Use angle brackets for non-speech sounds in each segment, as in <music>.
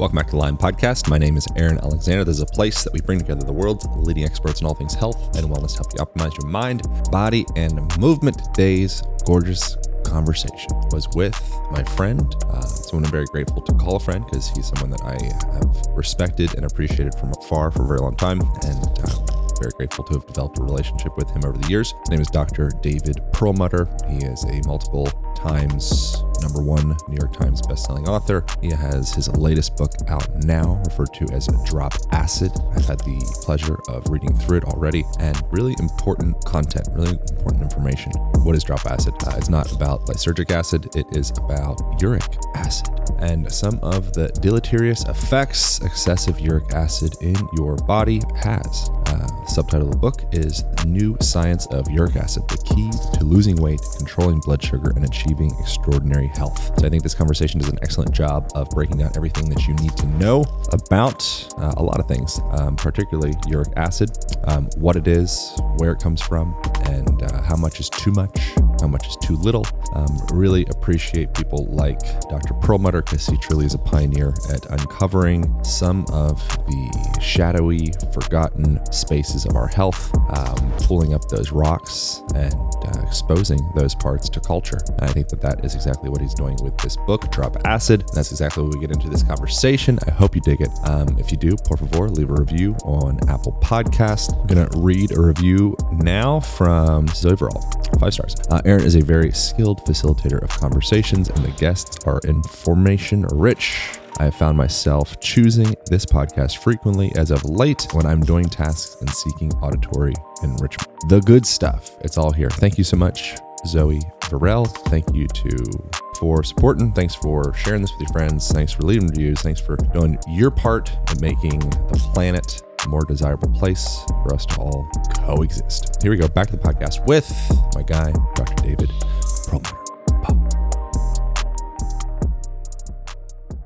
Welcome back to the Align Podcast. My name is Aaron Alexander. This is a place that we bring together the world's leading experts in all things health and wellness to help you optimize your mind, body, and movement. Today's gorgeous conversation was with my friend, uh, someone I'm very grateful to call a friend because he's someone that I have respected and appreciated from afar for a very long time. And uh, very grateful to have developed a relationship with him over the years. His name is Dr. David Perlmutter. He is a multiple times number one New York Times bestselling author. He has his latest book out now, referred to as Drop Acid. I've had the pleasure of reading through it already and really important content, really important information. What is Drop Acid? Uh, it's not about lysergic acid, it is about uric acid and some of the deleterious effects excessive uric acid in your body has. Uh, subtitle of the book is New Science of Uric Acid The Key to Losing Weight, Controlling Blood Sugar, and Achieving Extraordinary Health. So I think this conversation does an excellent job of breaking down everything that you need to know about uh, a lot of things, um, particularly uric acid, um, what it is, where it comes from, and uh, how much is too much, how much is too little. Um, really appreciate people like Dr. Perlmutter because he truly is a pioneer at uncovering some of the shadowy, forgotten spaces of our health, um, pulling up those rocks and uh, exposing those parts to culture. And I think that that is exactly what he's doing with this book, Drop Acid. That's exactly what we get into this conversation. I hope you dig it. Um, if you do, por favor, leave a review on Apple Podcast. I'm going to read a review now from Zoe Verall. Five stars. Uh, Aaron is a very skilled facilitator of conversations, and the guests are information rich. I have found myself choosing this podcast frequently as of late when I'm doing tasks and seeking auditory enrichment. The good stuff. It's all here. Thank you so much, Zoe Varel. Thank you to for supporting. Thanks for sharing this with your friends. Thanks for leaving reviews. Thanks for doing your part in making the planet more desirable place for us to all coexist. Here we go. Back to the podcast with my guy, Dr. David Perlmutter.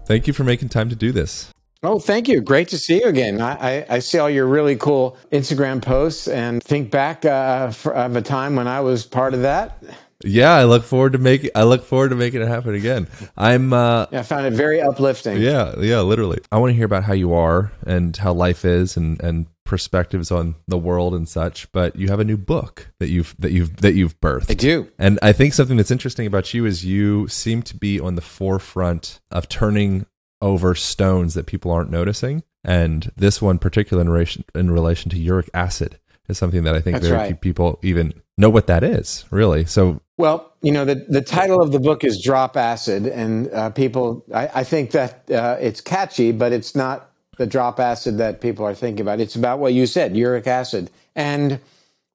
Thank you for making time to do this. Oh, thank you. Great to see you again. I, I, I see all your really cool Instagram posts and think back uh, of a time when I was part of that. Yeah, I look forward to making. I look forward to making it happen again. I'm. Uh, yeah, I found it very uplifting. Yeah, yeah, literally. I want to hear about how you are and how life is, and and perspectives on the world and such. But you have a new book that you've that you've that you've birthed. I do, and I think something that's interesting about you is you seem to be on the forefront of turning over stones that people aren't noticing. And this one, particular in relation in relation to uric acid, is something that I think That's very right. few people even know what that is. Really, so well, you know, the, the title of the book is Drop Acid, and uh, people, I, I, think that uh, it's catchy, but it's not the drop acid that people are thinking about. It's about what you said, uric acid. And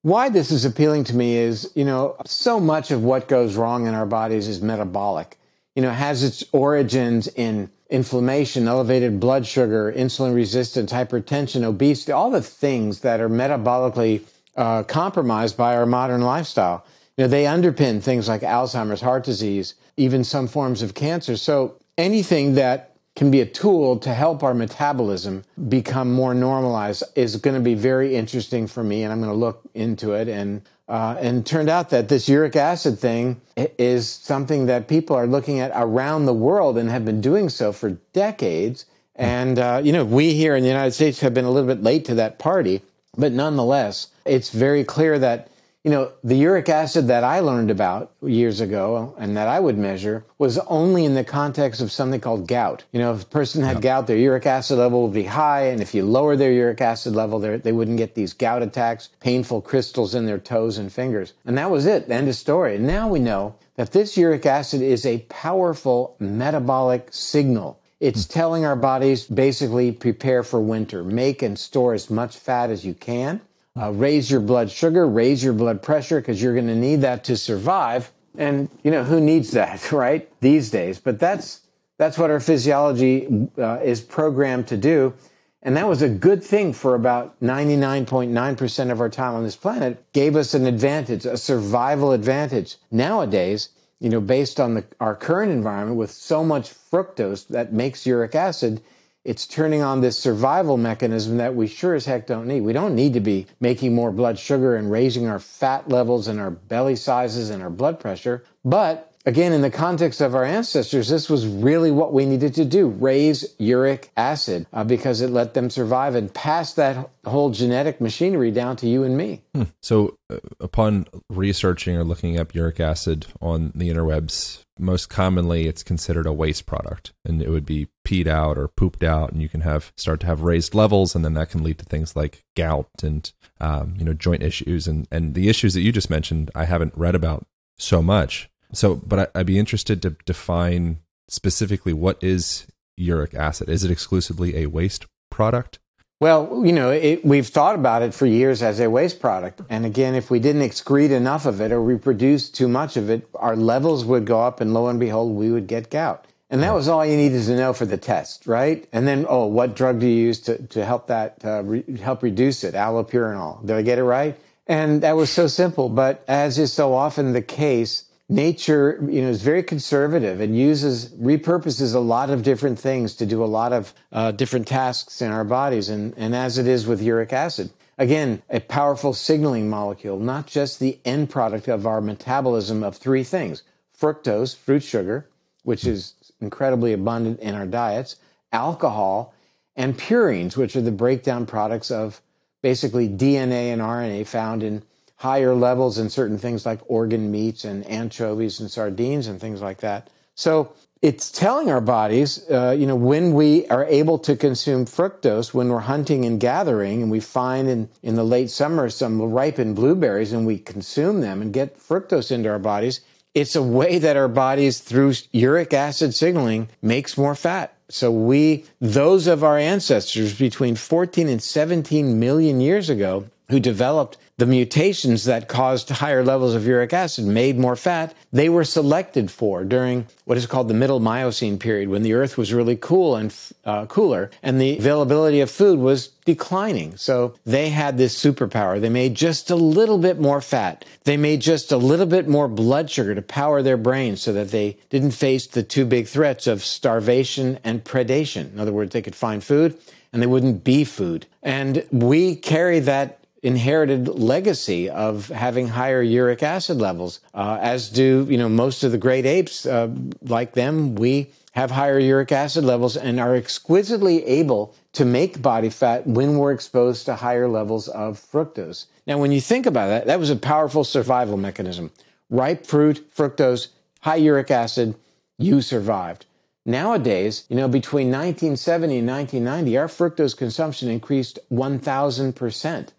why this is appealing to me is, you know, so much of what goes wrong in our bodies is metabolic. You know, has its origins in inflammation, elevated blood sugar, insulin resistance, hypertension, obesity, all the things that are metabolically uh, compromised by our modern lifestyle. Know, they underpin things like Alzheimer's, heart disease, even some forms of cancer. So anything that can be a tool to help our metabolism become more normalized is going to be very interesting for me, and I'm going to look into it. And uh, and turned out that this uric acid thing is something that people are looking at around the world and have been doing so for decades. And uh, you know, we here in the United States have been a little bit late to that party, but nonetheless, it's very clear that you know, the uric acid that I learned about years ago and that I would measure was only in the context of something called gout. You know, if a person had gout, their uric acid level would be high. And if you lower their uric acid level, they wouldn't get these gout attacks, painful crystals in their toes and fingers. And that was it. End of story. And now we know that this uric acid is a powerful metabolic signal. It's telling our bodies basically prepare for winter, make and store as much fat as you can uh, raise your blood sugar, raise your blood pressure, because you're going to need that to survive. And you know who needs that, <laughs> right? These days, but that's that's what our physiology uh, is programmed to do. And that was a good thing for about 99.9% of our time on this planet, gave us an advantage, a survival advantage. Nowadays, you know, based on the, our current environment with so much fructose that makes uric acid, it's turning on this survival mechanism that we sure as heck don't need. We don't need to be making more blood sugar and raising our fat levels and our belly sizes and our blood pressure. But again, in the context of our ancestors, this was really what we needed to do raise uric acid uh, because it let them survive and pass that whole genetic machinery down to you and me. Hmm. So, uh, upon researching or looking up uric acid on the interwebs, most commonly it's considered a waste product and it would be peed out or pooped out and you can have start to have raised levels and then that can lead to things like gout and um, you know joint issues and and the issues that you just mentioned i haven't read about so much so but I, i'd be interested to define specifically what is uric acid is it exclusively a waste product well, you know, it, we've thought about it for years as a waste product. And again, if we didn't excrete enough of it or we produced too much of it, our levels would go up and lo and behold, we would get gout. And that was all you needed to know for the test, right? And then, oh, what drug do you use to, to help that, uh, re- help reduce it? Allopurinol. Did I get it right? And that was so simple. But as is so often the case, nature, you know, is very conservative and uses, repurposes a lot of different things to do a lot of uh, different tasks in our bodies. And, and as it is with uric acid, again, a powerful signaling molecule, not just the end product of our metabolism of three things fructose, fruit sugar, which is incredibly abundant in our diets, alcohol, and purines, which are the breakdown products of basically DNA and RNA found in higher levels in certain things like organ meats and anchovies and sardines and things like that. So it's telling our bodies, uh, you know, when we are able to consume fructose, when we're hunting and gathering, and we find in, in the late summer some ripened blueberries and we consume them and get fructose into our bodies, it's a way that our bodies, through uric acid signaling, makes more fat. So we, those of our ancestors between 14 and 17 million years ago, who developed the mutations that caused higher levels of uric acid made more fat, they were selected for during what is called the middle Miocene period when the earth was really cool and uh, cooler and the availability of food was declining. So they had this superpower. They made just a little bit more fat. They made just a little bit more blood sugar to power their brains so that they didn't face the two big threats of starvation and predation. In other words, they could find food and they wouldn't be food. And we carry that inherited legacy of having higher uric acid levels, uh, as do you know most of the great apes. Uh, like them, we have higher uric acid levels and are exquisitely able to make body fat when we're exposed to higher levels of fructose. Now, when you think about that, that was a powerful survival mechanism. Ripe fruit, fructose, high uric acid, you survived. Nowadays, you know, between 1970 and 1990, our fructose consumption increased 1,000%.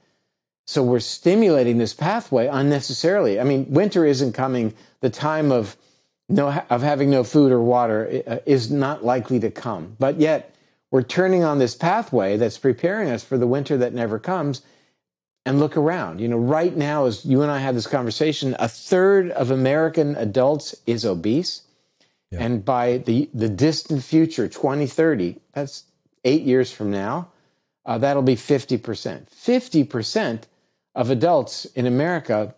So we're stimulating this pathway unnecessarily. I mean, winter isn't coming. The time of no of having no food or water uh, is not likely to come. But yet, we're turning on this pathway that's preparing us for the winter that never comes. And look around. You know, right now, as you and I have this conversation, a third of American adults is obese. Yeah. And by the, the distant future, 2030, that's eight years from now, uh, that'll be 50%. 50% of adults in America,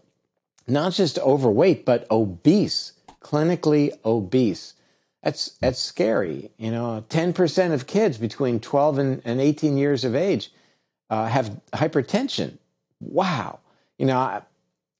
not just overweight, but obese, clinically obese. That's, that's scary. You know, 10% of kids between 12 and, and 18 years of age uh, have hypertension. Wow. You know,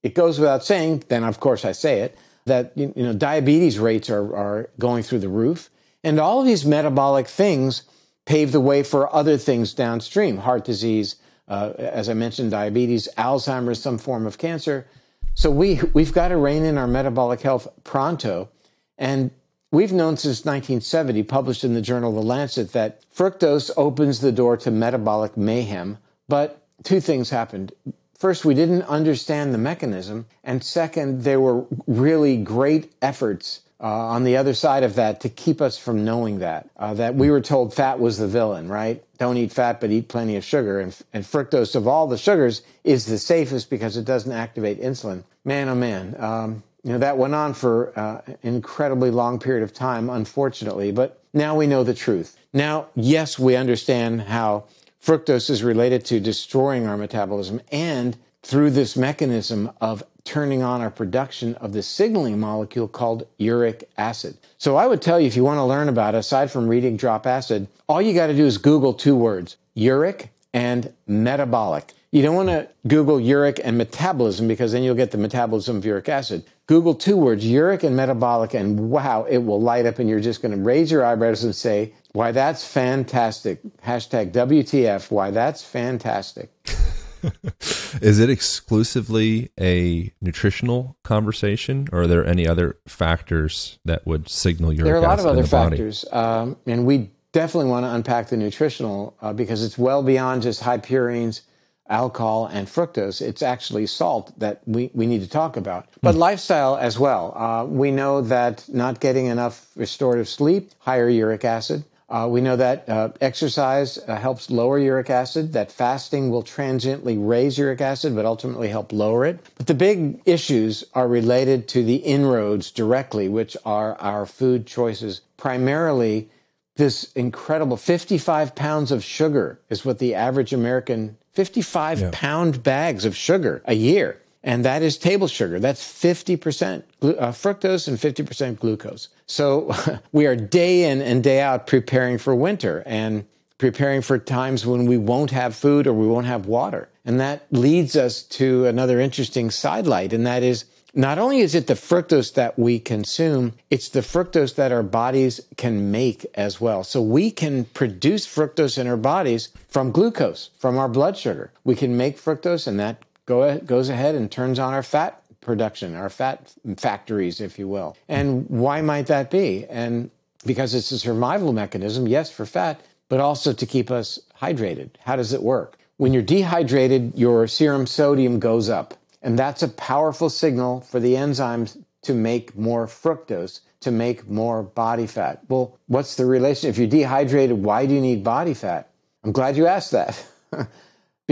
it goes without saying, then of course I say it, that, you know, diabetes rates are, are going through the roof. And all of these metabolic things pave the way for other things downstream heart disease, uh, as I mentioned, diabetes, Alzheimer's, some form of cancer. So we we've got to rein in our metabolic health pronto, and we've known since 1970, published in the journal The Lancet, that fructose opens the door to metabolic mayhem. But two things happened. First, we didn't understand the mechanism, and second, there were really great efforts uh, on the other side of that to keep us from knowing that. Uh, that we were told fat was the villain, right? Don't eat fat, but eat plenty of sugar. And, and, fructose, of all the sugars, is the safest because it doesn't activate insulin. Man, oh man. Um, you know, that went on for uh, an incredibly long period of time, unfortunately. But now we know the truth. Now, yes, we understand how fructose is related to destroying our metabolism and through this mechanism of turning on our production of the signaling molecule called uric acid. So I would tell you if you want to learn about it, aside from reading Drop Acid, all you got to do is Google two words, uric and metabolic. You don't want to Google uric and metabolism because then you'll get the metabolism of uric acid. Google two words, uric and metabolic, and wow, it will light up and you're just going to raise your eyebrows and say, why, that's fantastic. Hashtag WTF, why, that's fantastic. <laughs> <laughs> Is it exclusively a nutritional conversation, or are there any other factors that would signal uric There are a lot of other factors, um, and we definitely want to unpack the nutritional uh, because it's well beyond just high purines, alcohol, and fructose. It's actually salt that we, we need to talk about, but mm. lifestyle as well. Uh, we know that not getting enough restorative sleep, higher uric acid. Uh, we know that uh, exercise uh, helps lower uric acid, that fasting will transiently raise uric acid, but ultimately help lower it. But the big issues are related to the inroads directly, which are our food choices, primarily this incredible 55 pounds of sugar is what the average American 55 yeah. pound bags of sugar a year and that is table sugar. That's 50% glu- uh, fructose and 50% glucose. So <laughs> we are day in and day out preparing for winter and preparing for times when we won't have food or we won't have water. And that leads us to another interesting sidelight, and that is not only is it the fructose that we consume, it's the fructose that our bodies can make as well. So we can produce fructose in our bodies from glucose, from our blood sugar. We can make fructose, and that go, goes ahead and turns on our fat production, our fat factories, if you will. And why might that be? And because it's a survival mechanism, yes, for fat, but also to keep us hydrated. How does it work? When you're dehydrated, your serum sodium goes up. And that's a powerful signal for the enzymes to make more fructose, to make more body fat. Well, what's the relation? If you're dehydrated, why do you need body fat? I'm glad you asked that. <laughs>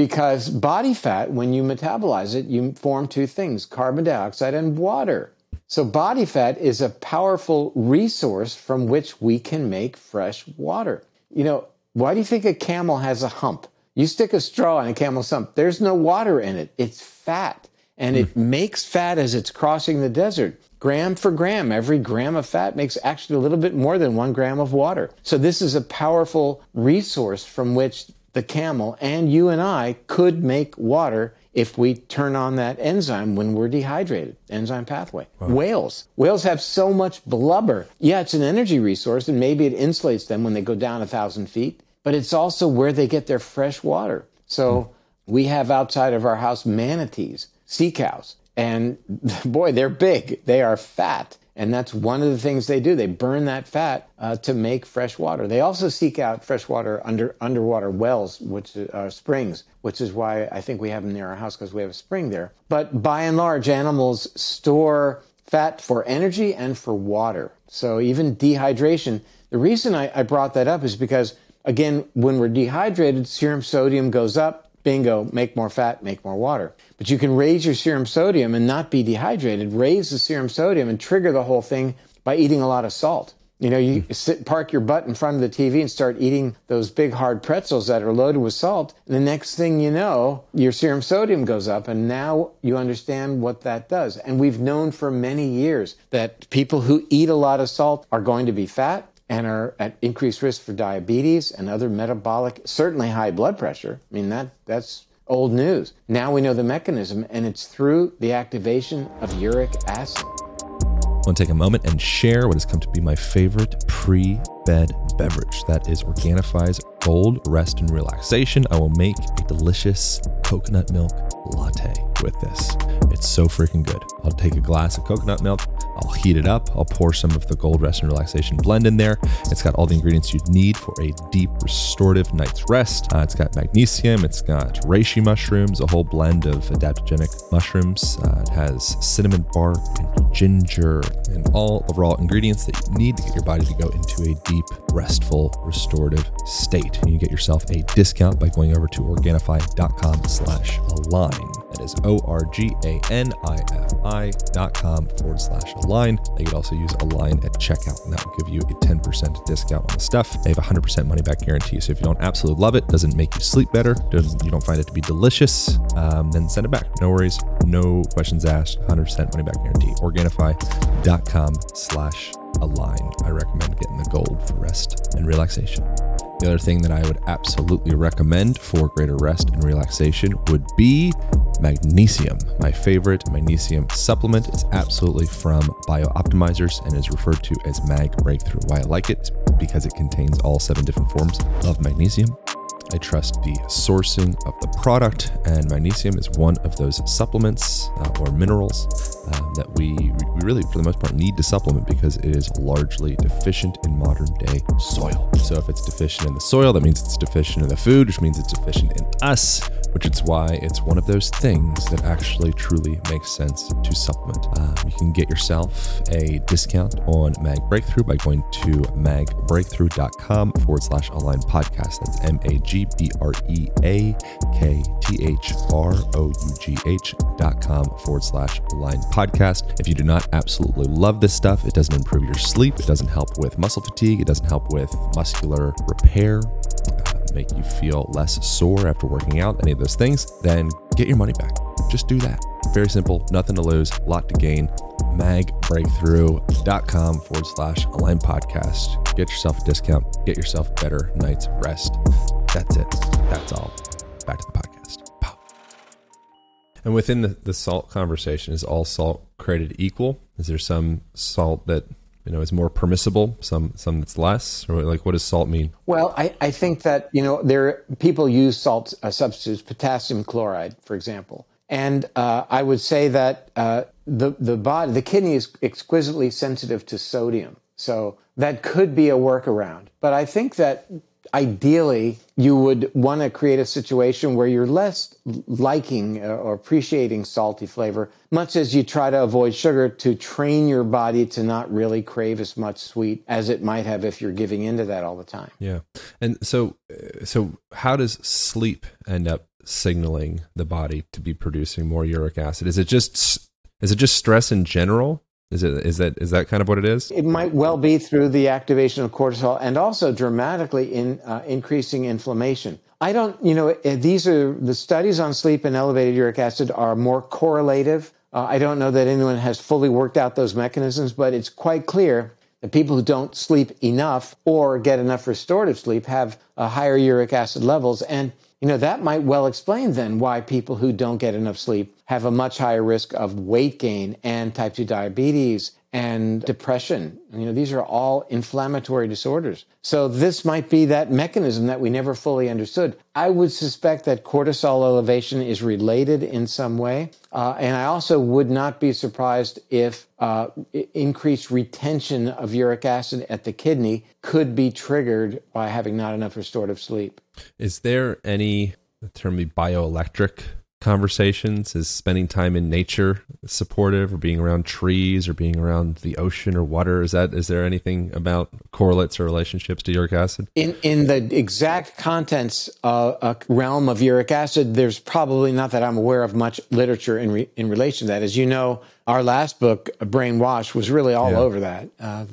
because body fat, when you metabolize it, you form two things carbon dioxide and water. So, body fat is a powerful resource from which we can make fresh water. You know, why do you think a camel has a hump? You stick a straw in a camel's hump, there's no water in it, it's fat. And it hmm. makes fat as it's crossing the desert. Gram for gram, every gram of fat makes actually a little bit more than one gram of water. So, this is a powerful resource from which the camel and you and I could make water if we turn on that enzyme when we're dehydrated, enzyme pathway. Wow. Whales. Whales have so much blubber. Yeah, it's an energy resource and maybe it insulates them when they go down a thousand feet, but it's also where they get their fresh water. So hmm. we have outside of our house manatees, sea cows, and <laughs> boy, they're big. They are fat. And that's one of the things they do. They burn that fat uh, to make fresh water. They also seek out fresh water under underwater wells, which are uh, springs, which is why I think we have them near our house because we have a spring there. But by and large, animals store fat for energy and for water. So even dehydration. The reason I, I brought that up is because again, when we're dehydrated, serum sodium goes up. Bingo, make more fat, make more water. But you can raise your serum sodium and not be dehydrated, raise the serum sodium and trigger the whole thing by eating a lot of salt. You know, you hmm. sit, park your butt in front of the TV and start eating those big hard pretzels that are loaded with salt. And the next thing you know, your serum sodium goes up. And now you understand what that does. And we've known for many years that people who eat a lot of salt are going to be fat and are at increased risk for diabetes and other metabolic, certainly high blood pressure. I mean, that, that's old news. Now we know the mechanism, and it's through the activation of uric acid. I want to take a moment and share what has come to be my favorite pre bed beverage. That is Organifi's Gold Rest and Relaxation. I will make a delicious coconut milk latte with this. It's so freaking good. I'll take a glass of coconut milk, I'll heat it up, I'll pour some of the Gold Rest and Relaxation blend in there. It's got all the ingredients you'd need for a deep restorative night's rest. Uh, it's got magnesium, it's got reishi mushrooms, a whole blend of adaptogenic mushrooms. Uh, it has cinnamon bark and ginger and all the raw ingredients that you need to get your body to go into a deep, restful, restorative state. You get yourself a discount by going over to Organifi.com slash align. That is O-R-G-A-N-I-F-I dot com forward slash align. You could also use align at checkout, and that will give you a 10% discount on the stuff. They have a 100% money back guarantee. So if you don't absolutely love it, doesn't make you sleep better, doesn't you don't find it to be delicious, um, then send it back. No worries, no questions asked, 100% money back guarantee. Organifi.com slash align. I recommend getting the gold for rest and relaxation. The other thing that I would absolutely recommend for greater rest and relaxation would be magnesium. My favorite magnesium supplement is absolutely from BiOptimizers and is referred to as Mag Breakthrough. Why I like it is because it contains all seven different forms of magnesium. I trust the sourcing of the product, and magnesium is one of those supplements uh, or minerals uh, that we, we really, for the most part, need to supplement because it is largely deficient in modern day soil. So, if it's deficient in the soil, that means it's deficient in the food, which means it's deficient in us, which is why it's one of those things that actually truly makes sense to supplement. Uh, you can get yourself a discount on Mag Breakthrough by going to magbreakthrough.com forward slash align podcast. That's M A G B R E A K T H R O U G H dot com forward slash align podcast. If you do not absolutely love this stuff, it doesn't improve your sleep, it doesn't help with muscle fatigue, it doesn't help with muscular repair uh, make you feel less sore after working out, any of those things, then get your money back. Just do that. Very simple, nothing to lose, lot to gain. Magbreakthrough.com forward slash align podcast. Get yourself a discount, get yourself better night's rest. That's it. That's all. And within the, the salt conversation, is all salt created equal? Is there some salt that you know is more permissible some some that's less? Or like what does salt mean? Well i, I think that you know there people use salt uh, substitutes potassium chloride for example. And uh, i would say that uh, the the body the kidney is exquisitely sensitive to sodium. So that could be a workaround. But i think that ideally you would want to create a situation where you're less liking or appreciating salty flavor, much as you try to avoid sugar to train your body to not really crave as much sweet as it might have if you're giving into that all the time. Yeah. And so uh, so how does sleep end up signaling the body to be producing more uric acid? Is it just is it just stress in general? Is it is that is that kind of what it is? It might well be through the activation of cortisol and also dramatically in uh, increasing inflammation. I don't, you know, eh, these are the studies on sleep and elevated uric acid are more correlative. Uh, I don't know that anyone has fully worked out those mechanisms, but it's quite clear that people who don't sleep enough or get enough restorative sleep have uh, higher uric acid levels. And you know, that might well explain then why people who don't get enough sleep have a much higher risk of weight gain and type 2 diabetes and depression. You know, these are all inflammatory disorders. So this might be that mechanism that we never fully understood. I would suspect that cortisol elevation is related in some way. Uh, and I also would not be surprised if uh, increased retention of uric acid at the kidney could be triggered by having not enough restorative sleep. Is there any term be bioelectric conversations? Is spending time in nature supportive, or being around trees, or being around the ocean or water? Is that is there anything about correlates or relationships to uric acid? In in the exact contents uh, uh, realm of uric acid, there's probably not that I'm aware of much literature in re, in relation to that. As you know, our last book, Brainwash, was really all yeah. over that. Uh,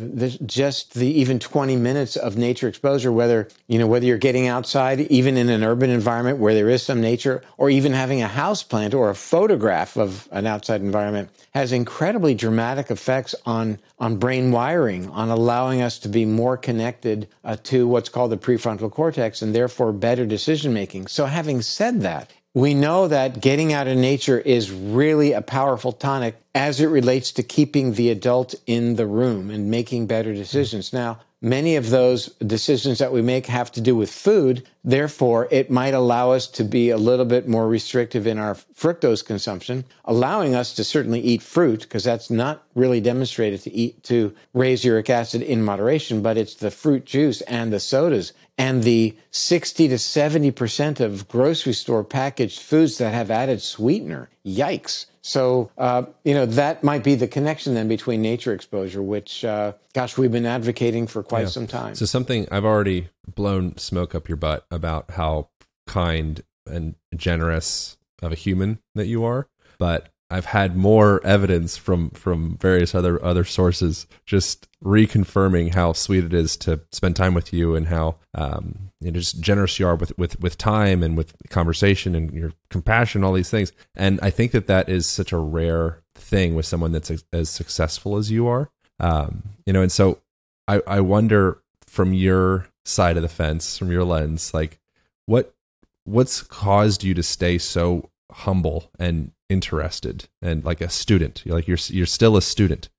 just the even 20 minutes of nature exposure, whether you know whether you're getting outside, even in an urban environment where there is some nature, or even having a house plant or a photograph of an outside environment, has incredibly dramatic effects on on brain wiring, on allowing us to be more connected uh, to what's called the prefrontal cortex, and therefore better decision making. So, having said that, we know that getting out of nature is really a powerful tonic as it relates to keeping the adult in the room and making better decisions. Now, many of those decisions that we make have to do with food. Therefore, it might allow us to be a little bit more restrictive in our fructose consumption, allowing us to certainly eat fruit because that's not really demonstrated to eat to raise uric acid in moderation, but it's the fruit juice and the sodas and the 60 to 70% of grocery store packaged foods that have added sweetener. Yikes. So, uh, you know, that might be the connection then between nature exposure, which, uh, gosh, we've been advocating for quite yeah. some time. So, something I've already blown smoke up your butt about how kind and generous of a human that you are. But I've had more evidence from from various other other sources just reconfirming how sweet it is to spend time with you and how um, you know, just generous you are with with with time and with conversation and your compassion, all these things. And I think that that is such a rare thing with someone that's as, successful as you are. Um, you know, and so I I wonder from your side of the fence, from your lens, like what what's caused you to stay so humble and interested and like a student? You're like you're you're still a student.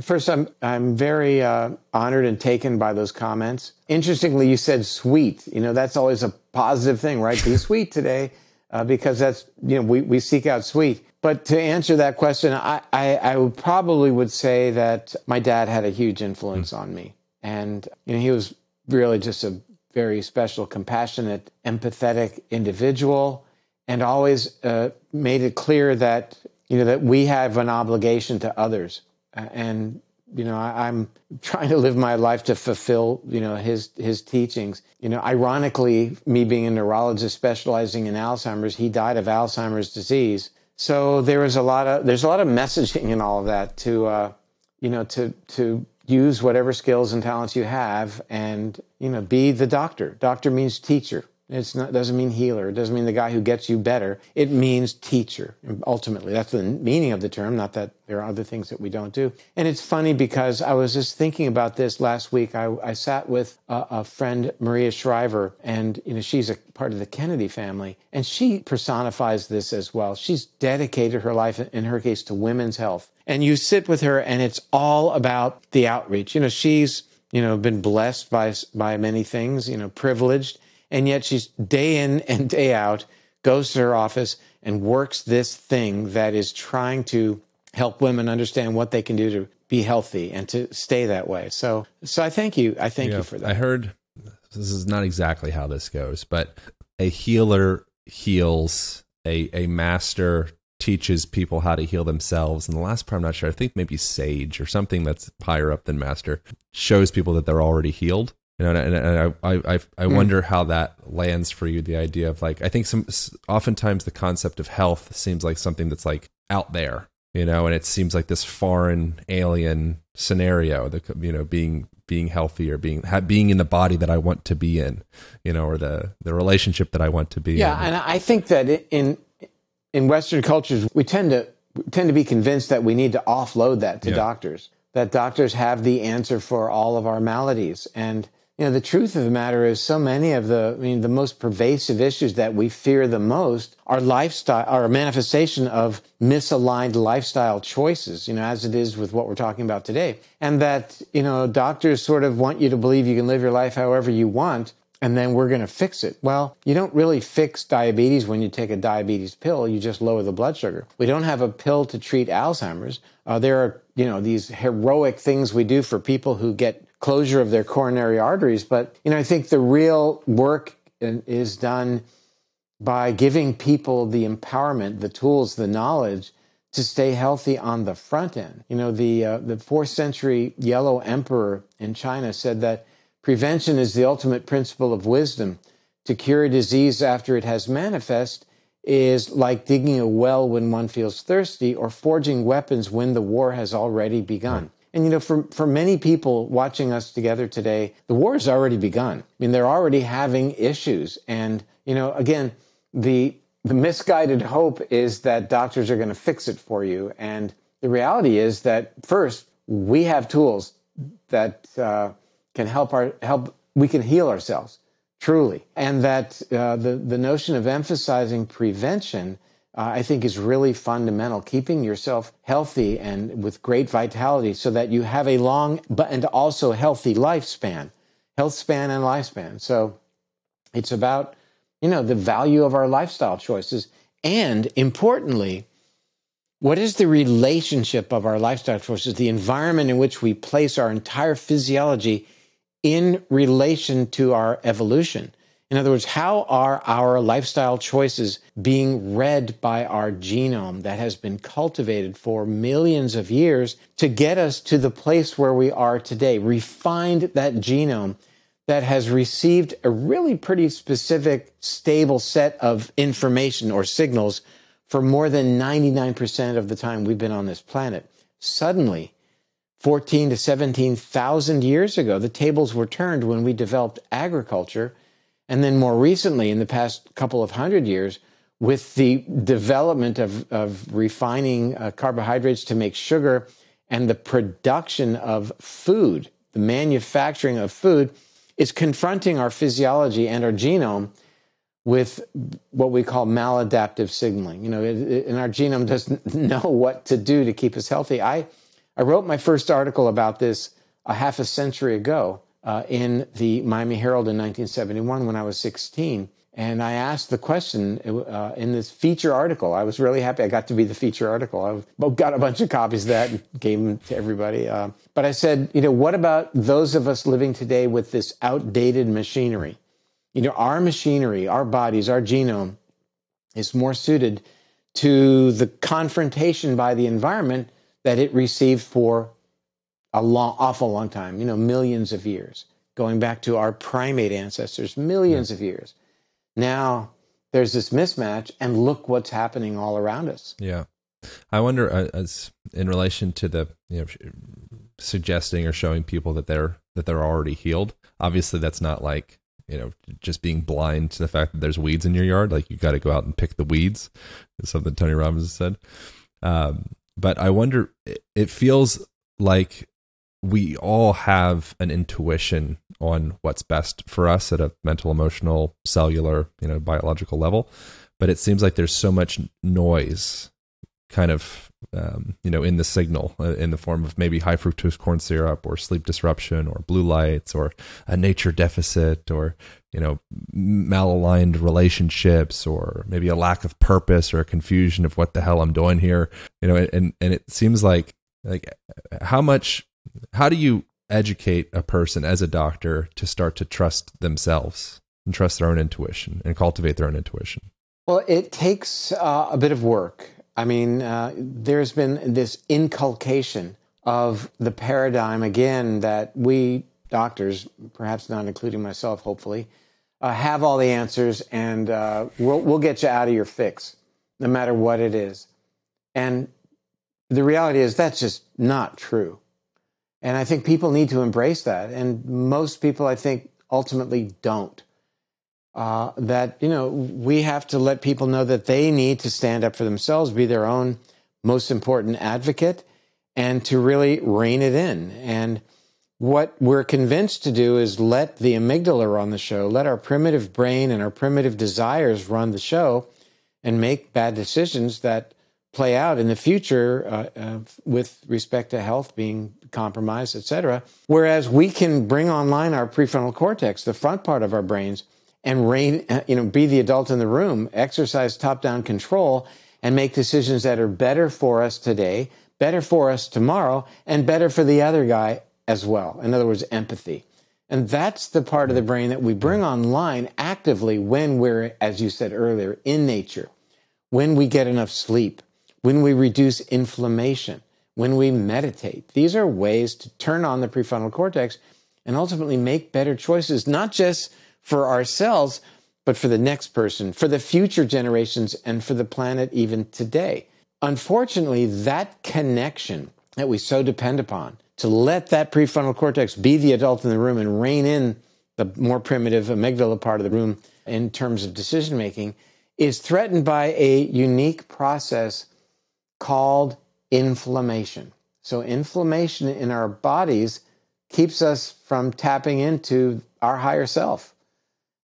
First, I'm I'm very uh, honored and taken by those comments. Interestingly, you said sweet. You know, that's always a positive thing, right? Be sweet today, uh, because that's you know we we seek out sweet. But to answer that question, I, I, I would probably would say that my dad had a huge influence mm. on me, and you know he was really just a very special, compassionate, empathetic individual, and always uh, made it clear that you know that we have an obligation to others. And you know I, am <laughs> trying to live my life to fulfill you know his his teachings. You know ironically me being a neurologist specializing in alzheimer's he died of alzheimer's disease. So there was a lot of there's a lot of messaging in all of that to uh, you know to to use whatever skills and talents you have and you know be the doctor. Doctor means teacher it doesn't mean healer. It doesn't mean the guy who gets you better. It means teacher. Ultimately, that's the meaning of the term. Not that there are other things that we don't do. And it's funny because I was just thinking about this last week. I, I sat with a, a, friend, Maria Shriver, and you know she's a part of the Kennedy family, and she personifies this as well. She's dedicated her life, in her case, to women's health. And you sit with her, and it's all about the outreach. You know, she's you know been blessed by by many things. You know, privileged and yet she's day in and day out goes to her office and works this thing that is trying to help women understand what they can do to be healthy and to stay that way. So, so I thank you. I thank yeah, you for that. I heard this is not exactly how this goes, but a healer heals, a a master teaches people how to heal themselves. And the last part, I'm not sure. I think maybe sage or something that's higher up than master shows people that they're already healed you know, and, and I, I, I mm. wonder how that lands for you. The idea of like, I think some, oftentimes the concept of health seems like something that's like out there, you know, and it seems like this foreign alien scenario, the, you know, being, being healthy or being, being in the body that I want to be in, you know, or the, the relationship that I want to be yeah, in. and I think that in, in Western cultures, we tend to, tend to be convinced that we need to offload that to yeah. doctors, that doctors have the answer for all of our maladies. And, you know, the truth of the matter is so many of the, I mean, the most pervasive issues that we fear the most are lifestyle, are a manifestation of misaligned lifestyle choices, you know, as it is with what we're talking about today. And that, you know, doctors sort of want you to believe you can live your life however you want and then we're going to fix it. Well, you don't really fix diabetes when you take a diabetes pill. You just lower the blood sugar. We don't have a pill to treat Alzheimer's. Uh, there are, you know, these heroic things we do for people who get closure of their coronary arteries. But, you know, I think the real work is done by giving people the empowerment, the tools, the knowledge to stay healthy on the front end. You know, the uh, the fourth century yellow emperor in China said that prevention is the ultimate principle of wisdom. To cure a disease after it has manifest is like digging a well when one feels thirsty or forging weapons when the war has already begun. And you know, for, for many people watching us together today, the war has already begun. I mean, they're already having issues. And, you know, again, the the misguided hope is that doctors are going to fix it for you. And the reality is that first, we have tools that uh, can help our help. We can heal ourselves truly, and that uh, the the notion of emphasizing prevention uh, I think is really fundamental. Keeping yourself healthy and with great vitality so that you have a long but and also healthy lifespan, health span and lifespan. So it's about, you know, the value of our lifestyle choices. And importantly, what is the relationship of our lifestyle choices, the environment in which we place our entire physiology in relation to our evolution? In other words, how are our lifestyle choices being read by our genome that has been cultivated for millions of years to get us to the place where we are today? Refined that genome that has received a really pretty specific, stable set of information or signals for more than 99% of the time we've been on this planet. Suddenly, 14 to 17,000 years ago, the tables were turned when we developed agriculture and then more recently, in the past couple of hundred years, with the development of, of refining uh, carbohydrates to make sugar and the production of food, the manufacturing of food, is confronting our physiology and our genome with what we call maladaptive signaling. You know, it, it, and our genome <laughs> doesn't know what to do to keep us healthy. I, I wrote my first article about this a half a century ago uh, in the Miami Herald in 1971 when I was 16. And I asked the question uh, in this feature article. I was really happy I got to be the feature article. I got a bunch of copies of that and gave them to everybody. Uh, but I said, you know, what about those of us living today with this outdated machinery? You know, our machinery, our bodies, our genome is more suited to the confrontation by the environment that it received for a long, awful long time, you know, millions of years, going back to our primate ancestors, millions yeah. of years. Now there's this mismatch, and look what's happening all around us. Yeah. I wonder, uh, as in relation to the, you know, suggesting or showing people that they're that they're already healed. Obviously, that's not like you know just being blind to the fact that there's weeds in your yard. Like you got to go out and pick the weeds. Is something Tony Robbins said. Um, but I wonder. It feels like we all have an intuition on what's best for us at a mental, emotional, cellular, you know, biological level. But it seems like there's so much noise kind of um, you know in the signal uh, in the form of maybe high fructose corn syrup or sleep disruption or blue lights or a nature deficit or you know malaligned relationships or maybe a lack of purpose or a confusion of what the hell I'm doing here you know and and it seems like like how much how do you educate a person as a doctor to start to trust themselves and trust their own intuition and cultivate their own intuition? Well, it takes uh, a bit of work. I mean, uh, there's been this inculcation of the paradigm again that we doctors, perhaps not including myself, hopefully, uh, have all the answers and uh, we'll, we'll get you out of your fix, no matter what it is. And the reality is that's just not true. And I think people need to embrace that. And most people, I think, ultimately don't. Uh, that, you know, we have to let people know that they need to stand up for themselves, be their own most important advocate, and to really rein it in. And what we're convinced to do is let the amygdala run the show, let our primitive brain and our primitive desires run the show, and make bad decisions that play out in the future uh, uh, with respect to health being compromised, et cetera. Whereas we can bring online our prefrontal cortex, the front part of our brains, and uh, you know, be the adult in the room, exercise top-down control, and make decisions that are better for us today, better for us tomorrow, and better for the other guy as well. In other words, empathy. And that's the part of the brain that we bring online actively when we're, as you said earlier, in nature, when we get enough sleep, when we reduce inflammation, when we meditate. These are ways to turn on the prefrontal cortex and ultimately make better choices, not just for ourselves, but for the next person, for the future generations, and for the planet even today. Unfortunately, that connection that we so depend upon to let that prefrontal cortex be the adult in the room and rein in the more primitive amygdala part of the room in terms of decision making is threatened by a unique process called inflammation. So, inflammation in our bodies keeps us from tapping into our higher self.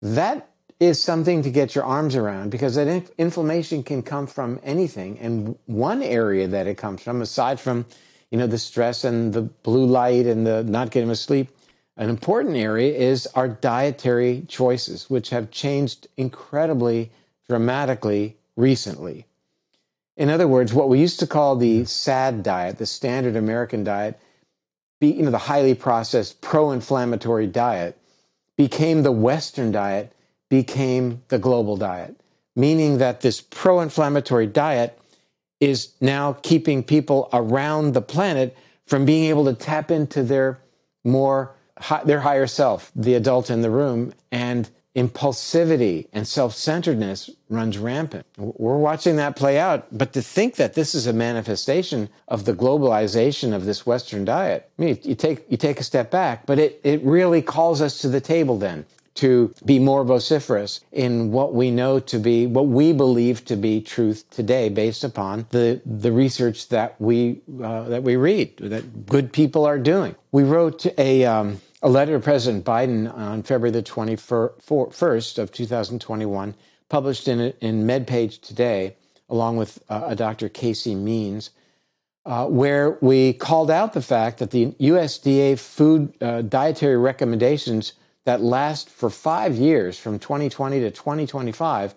That is something to get your arms around because that inf- inflammation can come from anything. And one area that it comes from, aside from you know the stress and the blue light and the not getting enough sleep, an important area is our dietary choices, which have changed incredibly dramatically recently. In other words, what we used to call the SAD diet, the standard American diet, be, you know, the highly processed pro-inflammatory diet, became the Western diet, became the global diet, meaning that this pro-inflammatory diet is now keeping people around the planet from being able to tap into their more their higher self, the adult in the room, and impulsivity and self centeredness runs rampant. We're watching that play out. But to think that this is a manifestation of the globalization of this Western diet, I mean, you take, you take a step back, but it, it really calls us to the table then to be more vociferous in what we know to be, what we believe to be truth today, based upon the the research that we uh, that we read, that good people are doing. We wrote a um, a letter to President Biden on February the 21st of 2021, published in, in MedPage Today, along with uh, a Dr. Casey Means, uh, where we called out the fact that the USDA food uh, dietary recommendations that last for five years, from 2020 to 2025,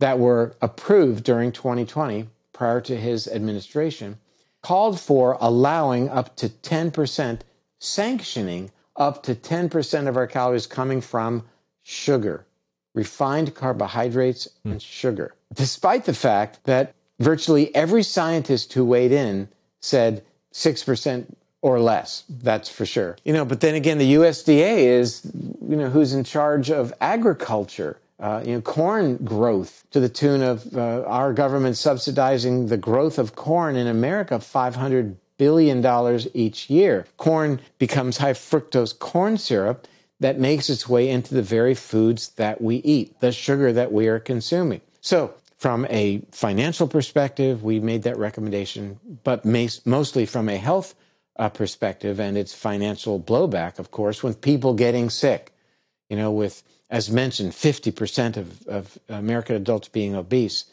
that were approved during 2020 prior to his administration, called for allowing up to 10%, sanctioning up to 10% of our calories coming from sugar, refined carbohydrates, mm. and sugar, despite the fact that virtually every scientist who weighed in said 6% or less. That's for sure. You know, but then again, the USDA is, you know, who's in charge of agriculture. Uh, you know, corn growth to the tune of uh, our government subsidizing the growth of corn in America, five hundred billion dollars each year. Corn becomes high fructose corn syrup that makes its way into the very foods that we eat, the sugar that we are consuming. So from a financial perspective, we made that recommendation, but mostly from a health uh, perspective and its financial blowback, of course, with people getting sick. You know, with, as mentioned, 50% of, of American adults being obese,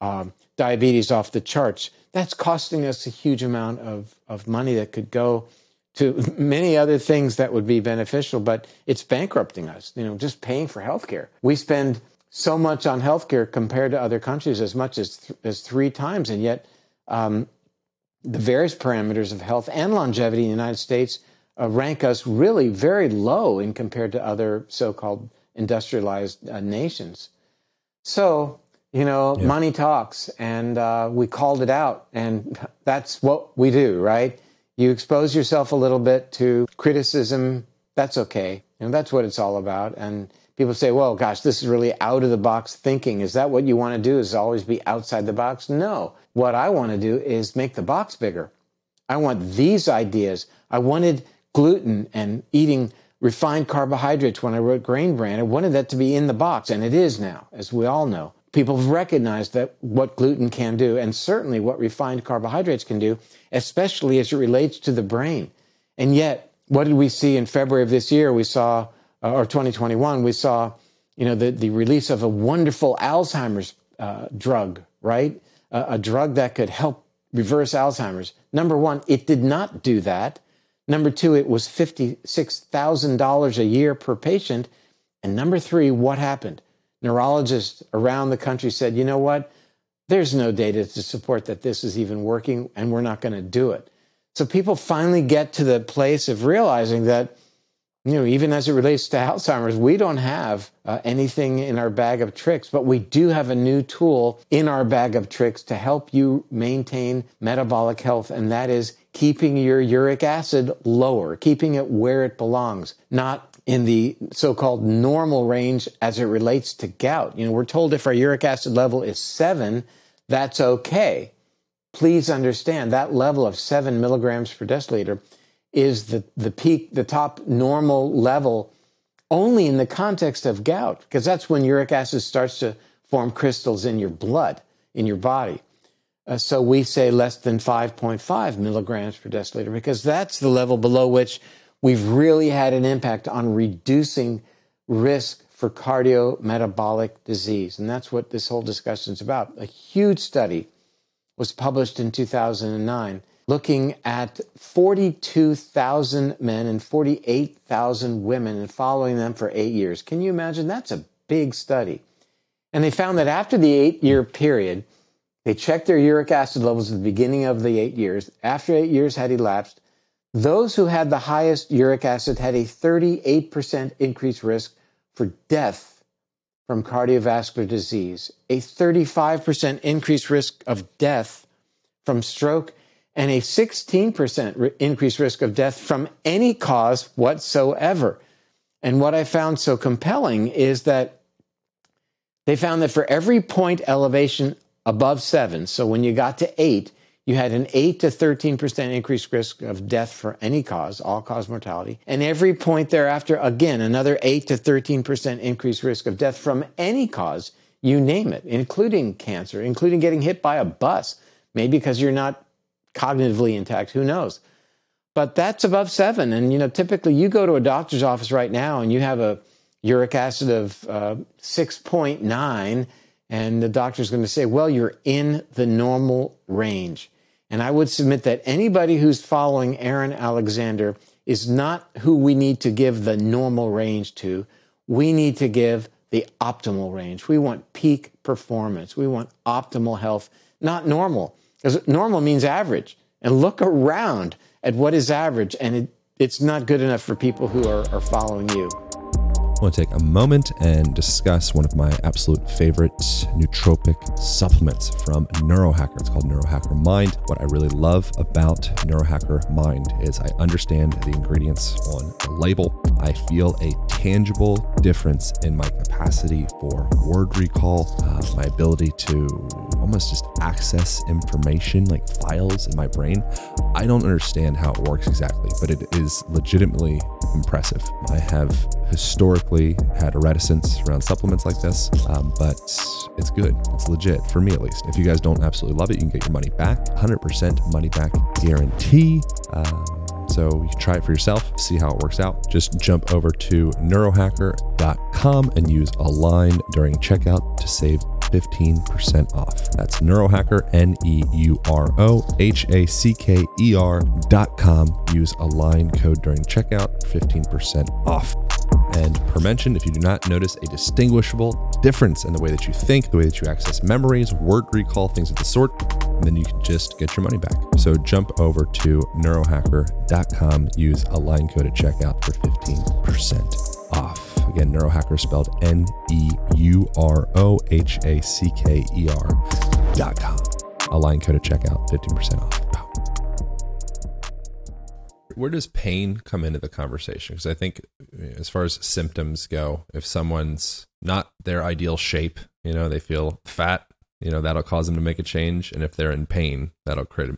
um, diabetes off the charts. That's costing us a huge amount of, of money that could go to <laughs> many other things that would be beneficial, but it's bankrupting us, you know, just paying for healthcare. We spend so much on healthcare compared to other countries, as much as th- as three times, and yet um, the various parameters of health and longevity in the United States uh, rank us really very low in compared to other so-called industrialized uh, nations. So you know, yeah. money talks, and uh, we called it out, and that's what we do, right? You expose yourself a little bit to criticism. That's okay. You know, that's what it's all about, and people say, well, gosh, this is really out of the box thinking. Is that what you want to do? Is always be outside the box? No. What I want to do is make the box bigger. I want these ideas. I wanted gluten and eating refined carbohydrates when I wrote Grain Brain. I wanted that to be in the box, and it is now, as we all know. People have recognized that what gluten can do, and certainly what refined carbohydrates can do, especially as it relates to the brain. And yet, what did we see in February of this year? We saw uh, or 2021, we saw, you know, the, the release of a wonderful Alzheimer's uh, drug, right? Uh, a drug that could help reverse Alzheimer's. Number one, it did not do that. Number two, it was $56,000 a year per patient. And number three, what happened? Neurologists around the country said, you know what? There's no data to support that this is even working, and we're not going to do it. So people finally get to the place of realizing that you know, even as it relates to Alzheimer's, we don't have uh, anything in our bag of tricks, but we do have a new tool in our bag of tricks to help you maintain metabolic health, and that is keeping your uric acid lower, keeping it where it belongs, not in the so-called normal range as it relates to gout. You know, we're told if our uric acid level is seven, that's okay. Please understand that level of seven milligrams per deciliter is the, the peak, the top normal level only in the context of gout, because that's when uric acid starts to form crystals in your blood, in your body. Uh, so we say less than 5.5 milligrams per deciliter, because that's the level below which we've really had an impact on reducing risk for cardiometabolic disease. And that's what this whole discussion is about. A huge study was published in 2009 looking at 42,000 men and 48,000 women and following them for eight years. Can you imagine? That's a big study. And they found that after the eight year period, they checked their uric acid levels at the beginning of the eight years. After eight years had elapsed, those who had the highest uric acid had a 38% increased risk for death from cardiovascular disease, a 35% increased risk of death from stroke, and a 16% increased risk of death from any cause whatsoever. And what I found so compelling is that they found that for every point elevation above seven, so when you got to eight, you had an 8 to 13% increased risk of death for any cause, all cause mortality. And every point thereafter, again, another 8 to 13% increased risk of death from any cause, you name it, including cancer, including getting hit by a bus, maybe because you're not cognitively intact, who knows? but that's above seven. And, you know, typically you go to a doctor's office right now and you have a uric acid of uh, 6.9, and the doctor's going to say, well, you're in the normal range. And I would submit that anybody who's following Aaron Alexander is not who we need to give the normal range to. We need to give the optimal range. We want peak performance. We want optimal health, not normal. Because normal means average. And look around at what is average, and it, it's not good enough for people who are, are following you. I want to take a moment and discuss one of my absolute favorite nootropic supplements from Neurohacker. It's called Neurohacker Mind. What I really love about Neurohacker Mind is I understand the ingredients on the label. I feel a tangible difference in my capacity for word recall, uh, my ability to almost just access information like files in my brain. I don't understand how it works exactly, but it is legitimately impressive. I have historically had a reticence around supplements like this, um, but it's good. It's legit for me at least. If you guys don't absolutely love it, you can get your money back. 100% money back guarantee. Um, so you can try it for yourself, see how it works out. Just jump over to neurohacker.com and use Align during checkout to save 15% off. That's Neurohacker, N E U R O H A C K E R dot com. Use Align code during checkout, 15% off. And per mention, if you do not notice a distinguishable difference in the way that you think, the way that you access memories, word recall, things of the sort, then you can just get your money back. So jump over to neurohacker.com, use Align code at checkout for 15% off. Again, Neurohacker spelled N E U R O H A C K E R dot com. line code at checkout, 15% off. Where does pain come into the conversation? Because I think, as far as symptoms go, if someone's not their ideal shape, you know, they feel fat, you know, that'll cause them to make a change. And if they're in pain, that'll create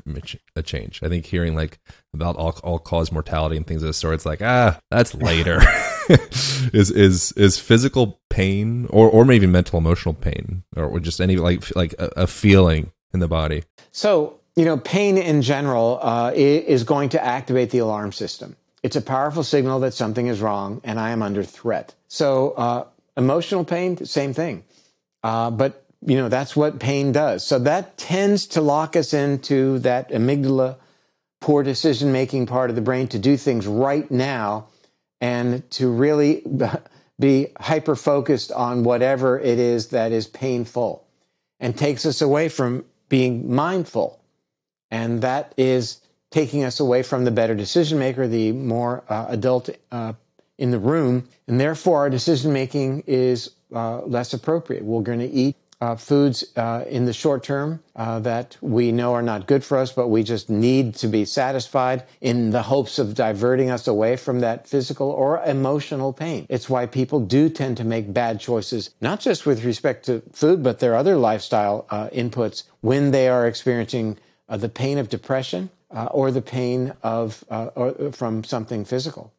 a change. I think hearing like about all, all cause mortality and things of the sort, it's like, ah, that's later. <laughs> is is is physical pain or or maybe mental emotional pain or just any like like a, a feeling in the body so you know pain in general uh, is going to activate the alarm system. It's a powerful signal that something is wrong and i am under threat. So uh, emotional pain same thing. Uh, but you know that's what pain does. So that tends to lock us into that amygdala poor decision making part of the brain to do things right now and to really <laughs> be hyper focused on whatever it is that is painful and takes us away from being mindful. And that is taking us away from the better decision maker, the more uh, adult uh, in the room. And therefore, our decision making is uh, less appropriate. We're going to eat uh, foods uh, in the short term uh, that we know are not good for us, but we just need to be satisfied in the hopes of diverting us away from that physical or emotional pain. It's why people do tend to make bad choices, not just with respect to food, but their other lifestyle inputs when they are experiencing uh, the pain of depression uh, or the pain of or from something physical.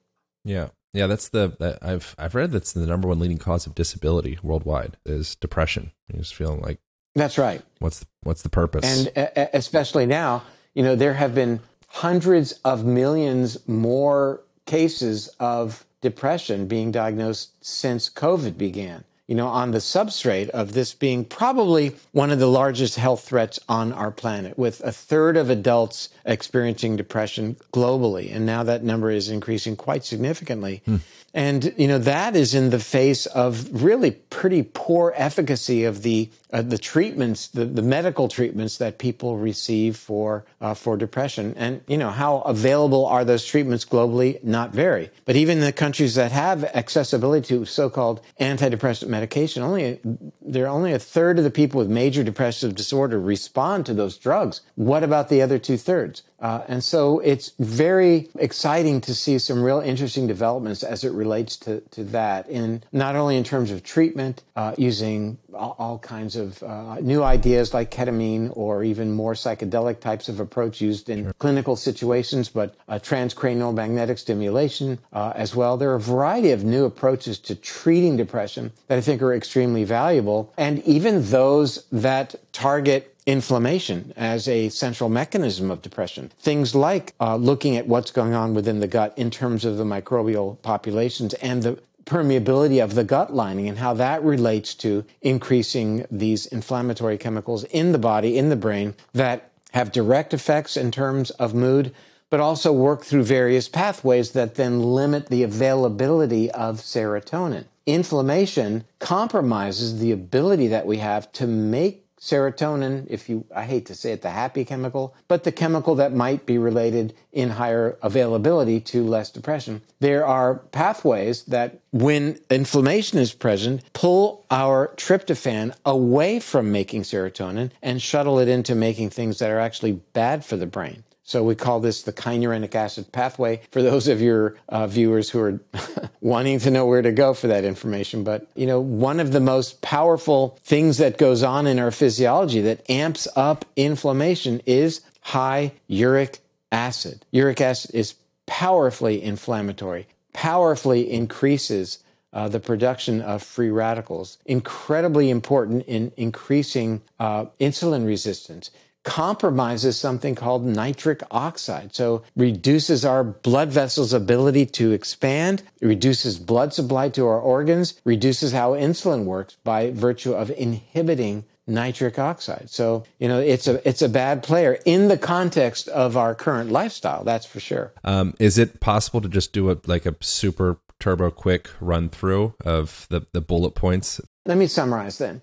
Yeah. Yeah, that's the I've I've read that's the number one leading cause of disability worldwide is depression. You just feeling like that's right. What's the, what's the purpose? And especially now, you know, there have been hundreds of millions more cases of depression being diagnosed since COVID began you know, on the substrate of this being probably one of the largest health threats on our planet, with a third of adults experiencing depression globally. And now that number is increasing quite significantly. Hmm. And, you know, that is in the face of really pretty poor efficacy of the uh, the treatments, the, the medical treatments that people receive for uh, for depression, and you know how available are those treatments globally? Not very. But even the countries that have accessibility to so-called antidepressant medication, only there are only a third of the people with major depressive disorder respond to those drugs. What about the other two thirds? Uh, and so it's very exciting to see some real interesting developments as it relates to, to that, in not only in terms of treatment, uh, using all kinds of uh, new ideas like ketamine or even more psychedelic types of approach used in sure. clinical situations, but uh, transcranial magnetic stimulation uh, as well. There are a variety of new approaches to treating depression that I think are extremely valuable, and even those that target inflammation as a central mechanism of depression. Things like uh, looking at what's going on within the gut in terms of the microbial populations and the permeability of the gut lining and how that relates to increasing these inflammatory chemicals in the body, in the brain, that have direct effects in terms of mood, but also work through various pathways that then limit the availability of serotonin. Inflammation compromises the ability that we have to make serotonin, if you, I hate to say it, the happy chemical, but the chemical that might be related in higher availability to less depression. There are pathways that, when inflammation is present, pull our tryptophan away from making serotonin and shuttle it into making things that are actually bad for the brain. So we call this the kynurenic acid pathway for those of your uh, viewers who are <laughs> wanting to know where to go for that information. But, you know, one of the most powerful things that goes on in our physiology that amps up inflammation is high uric acid. Uric acid is powerfully inflammatory, powerfully increases uh, the production of free radicals, incredibly important in increasing uh, insulin resistance compromises something called nitric oxide. So reduces our blood vessels' ability to expand, reduces blood supply to our organs, reduces how insulin works by virtue of inhibiting nitric oxide. So, you know, it's a it's a bad player in the context of our current lifestyle, that's for sure. Um, is it possible to just do a like a super turbo quick run through of the, the bullet points? Let me summarize then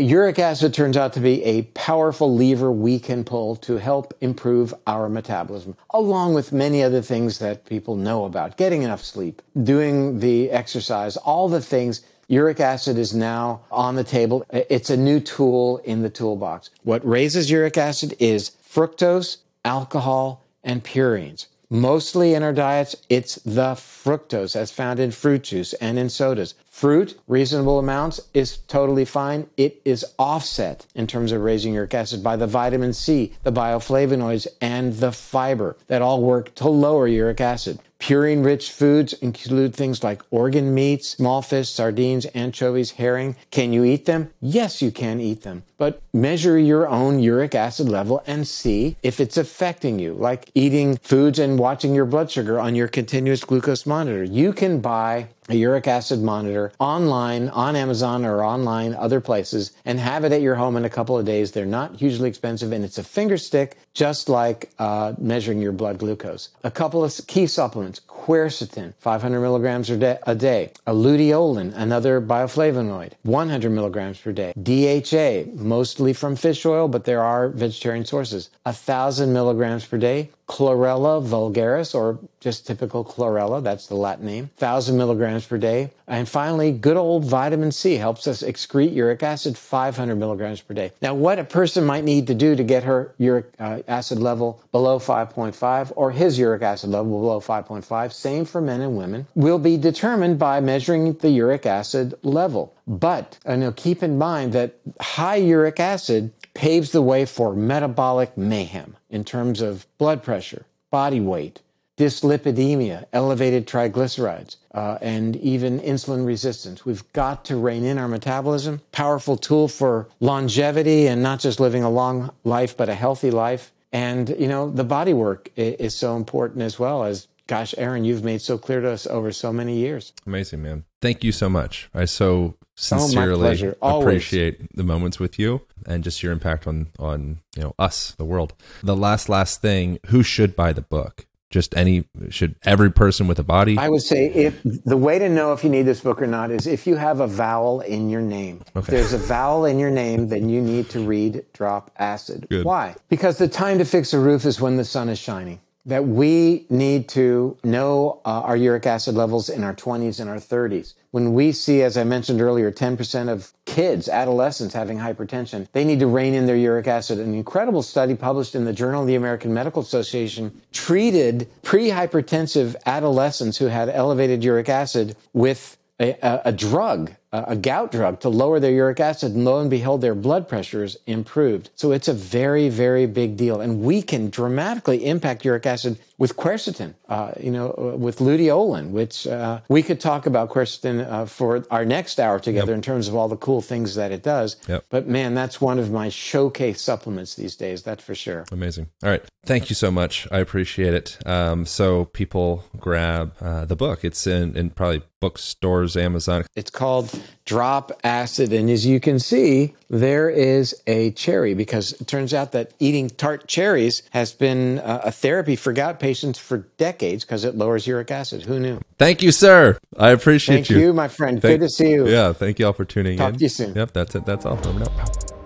uric acid turns out to be a powerful lever we can pull to help improve our metabolism, along with many other things that people know about getting enough sleep, doing the exercise, all the things. Uric acid is now on the table. It's a new tool in the toolbox. What raises uric acid is fructose, alcohol, and purines. Mostly in our diets, it's the fructose as found in fruit juice and in sodas. Fruit, reasonable amounts, is totally fine. It is offset in terms of raising uric acid by the vitamin C, the bioflavonoids, and the fiber that all work to lower uric acid. Purine rich foods include things like organ meats, small fish, sardines, anchovies, herring. Can you eat them? Yes, you can eat them. But measure your own uric acid level and see if it's affecting you, like eating foods and watching your blood sugar on your continuous glucose monitor. You can buy a uric acid monitor online on Amazon or online other places and have it at your home in a couple of days. They're not hugely expensive and it's a finger stick, just like uh, measuring your blood glucose. A couple of key supplements quercetin, 500 milligrams a day, a day. luteolin, another bioflavonoid, 100 milligrams per day. DHA, mostly from fish oil, but there are vegetarian sources, 1,000 milligrams per day. Chlorella vulgaris, or just typical chlorella, that's the Latin name, 1,000 milligrams per day. And finally, good old vitamin C helps us excrete uric acid, 500 milligrams per day. Now, what a person might need to do to get her uric uh, acid level below 5.5 or his uric acid level below 5.5, same for men and women, will be determined by measuring the uric acid level. But you know, keep in mind that high uric acid paves the way for metabolic mayhem in terms of blood pressure, body weight, dyslipidemia, elevated triglycerides, uh, and even insulin resistance. We've got to rein in our metabolism. Powerful tool for longevity and not just living a long life, but a healthy life. And, you know, the body work is so important as well as gosh, Aaron, you've made so clear to us over so many years. Amazing, man. Thank you so much. I so sincerely oh, appreciate the moments with you and just your impact on on you know us, the world. The last last thing, who should buy the book? just any should every person with a body i would say if the way to know if you need this book or not is if you have a vowel in your name okay. if there's a vowel in your name then you need to read drop acid Good. why because the time to fix a roof is when the sun is shining that we need to know uh, our uric acid levels in our 20s and our 30s. When we see, as I mentioned earlier, 10% of kids, adolescents having hypertension, they need to rein in their uric acid. An incredible study published in the Journal of the American Medical Association treated pre-hypertensive adolescents who had elevated uric acid with a, a, a drug a, gout drug to lower their uric acid, and lo and behold, their blood pressures improved. So it's a very, very big deal. And we can dramatically impact uric acid with quercetin, uh, you know, uh, with luteolin, which uh, we could talk about quercetin uh, for our next hour together yep. in terms of all the cool things that it does. Yep. But man, that's one of my showcase supplements these days. That's for sure. Amazing. All right, thank you so much. I appreciate it. Um, so people grab uh, the book. It's in in probably bookstores, Amazon. It's called Drop Acid. And as you can see, there is a cherry because it turns out that eating tart cherries has been uh, a therapy for gout patients for decades because it lowers uric acid. Who knew? Thank you, sir. I appreciate thank you. Thank you, my friend. Thank, Good to see you. Yeah, thank you all for tuning Talk in. Talk to you soon. Yep, that's it. That's all. Over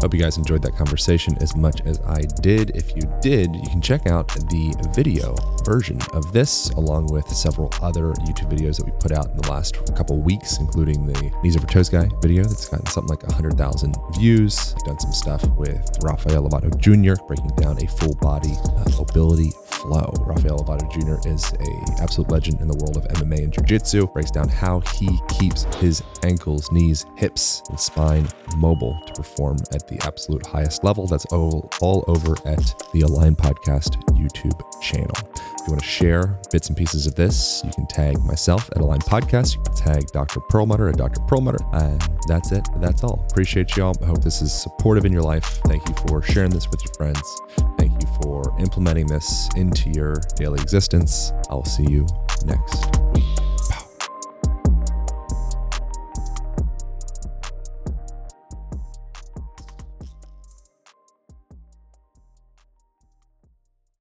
Hope you guys enjoyed that conversation as much as I did. If you did, you can check out the video version of this, along with several other YouTube videos that we put out in the last couple weeks, including the Knees Over Toes Guy video that's gotten something like 100,000 views. I've done some stuff with Rafael Lovato Jr., breaking down a full body uh, mobility flow. Rafael Lovato Jr. is a absolute legend in the world of MMA and Jiu-Jitsu. Breaks down how he keeps his ankles, knees, hips, and spine mobile to perform at the absolute highest level. That's all, all over at the Align Podcast YouTube channel. You want to share bits and pieces of this, you can tag myself at Align Podcast. You can tag Dr. Perlmutter at Dr. Perlmutter. And that's it. That's all. Appreciate y'all. I hope this is supportive in your life. Thank you for sharing this with your friends. Thank you for implementing this into your daily existence. I'll see you next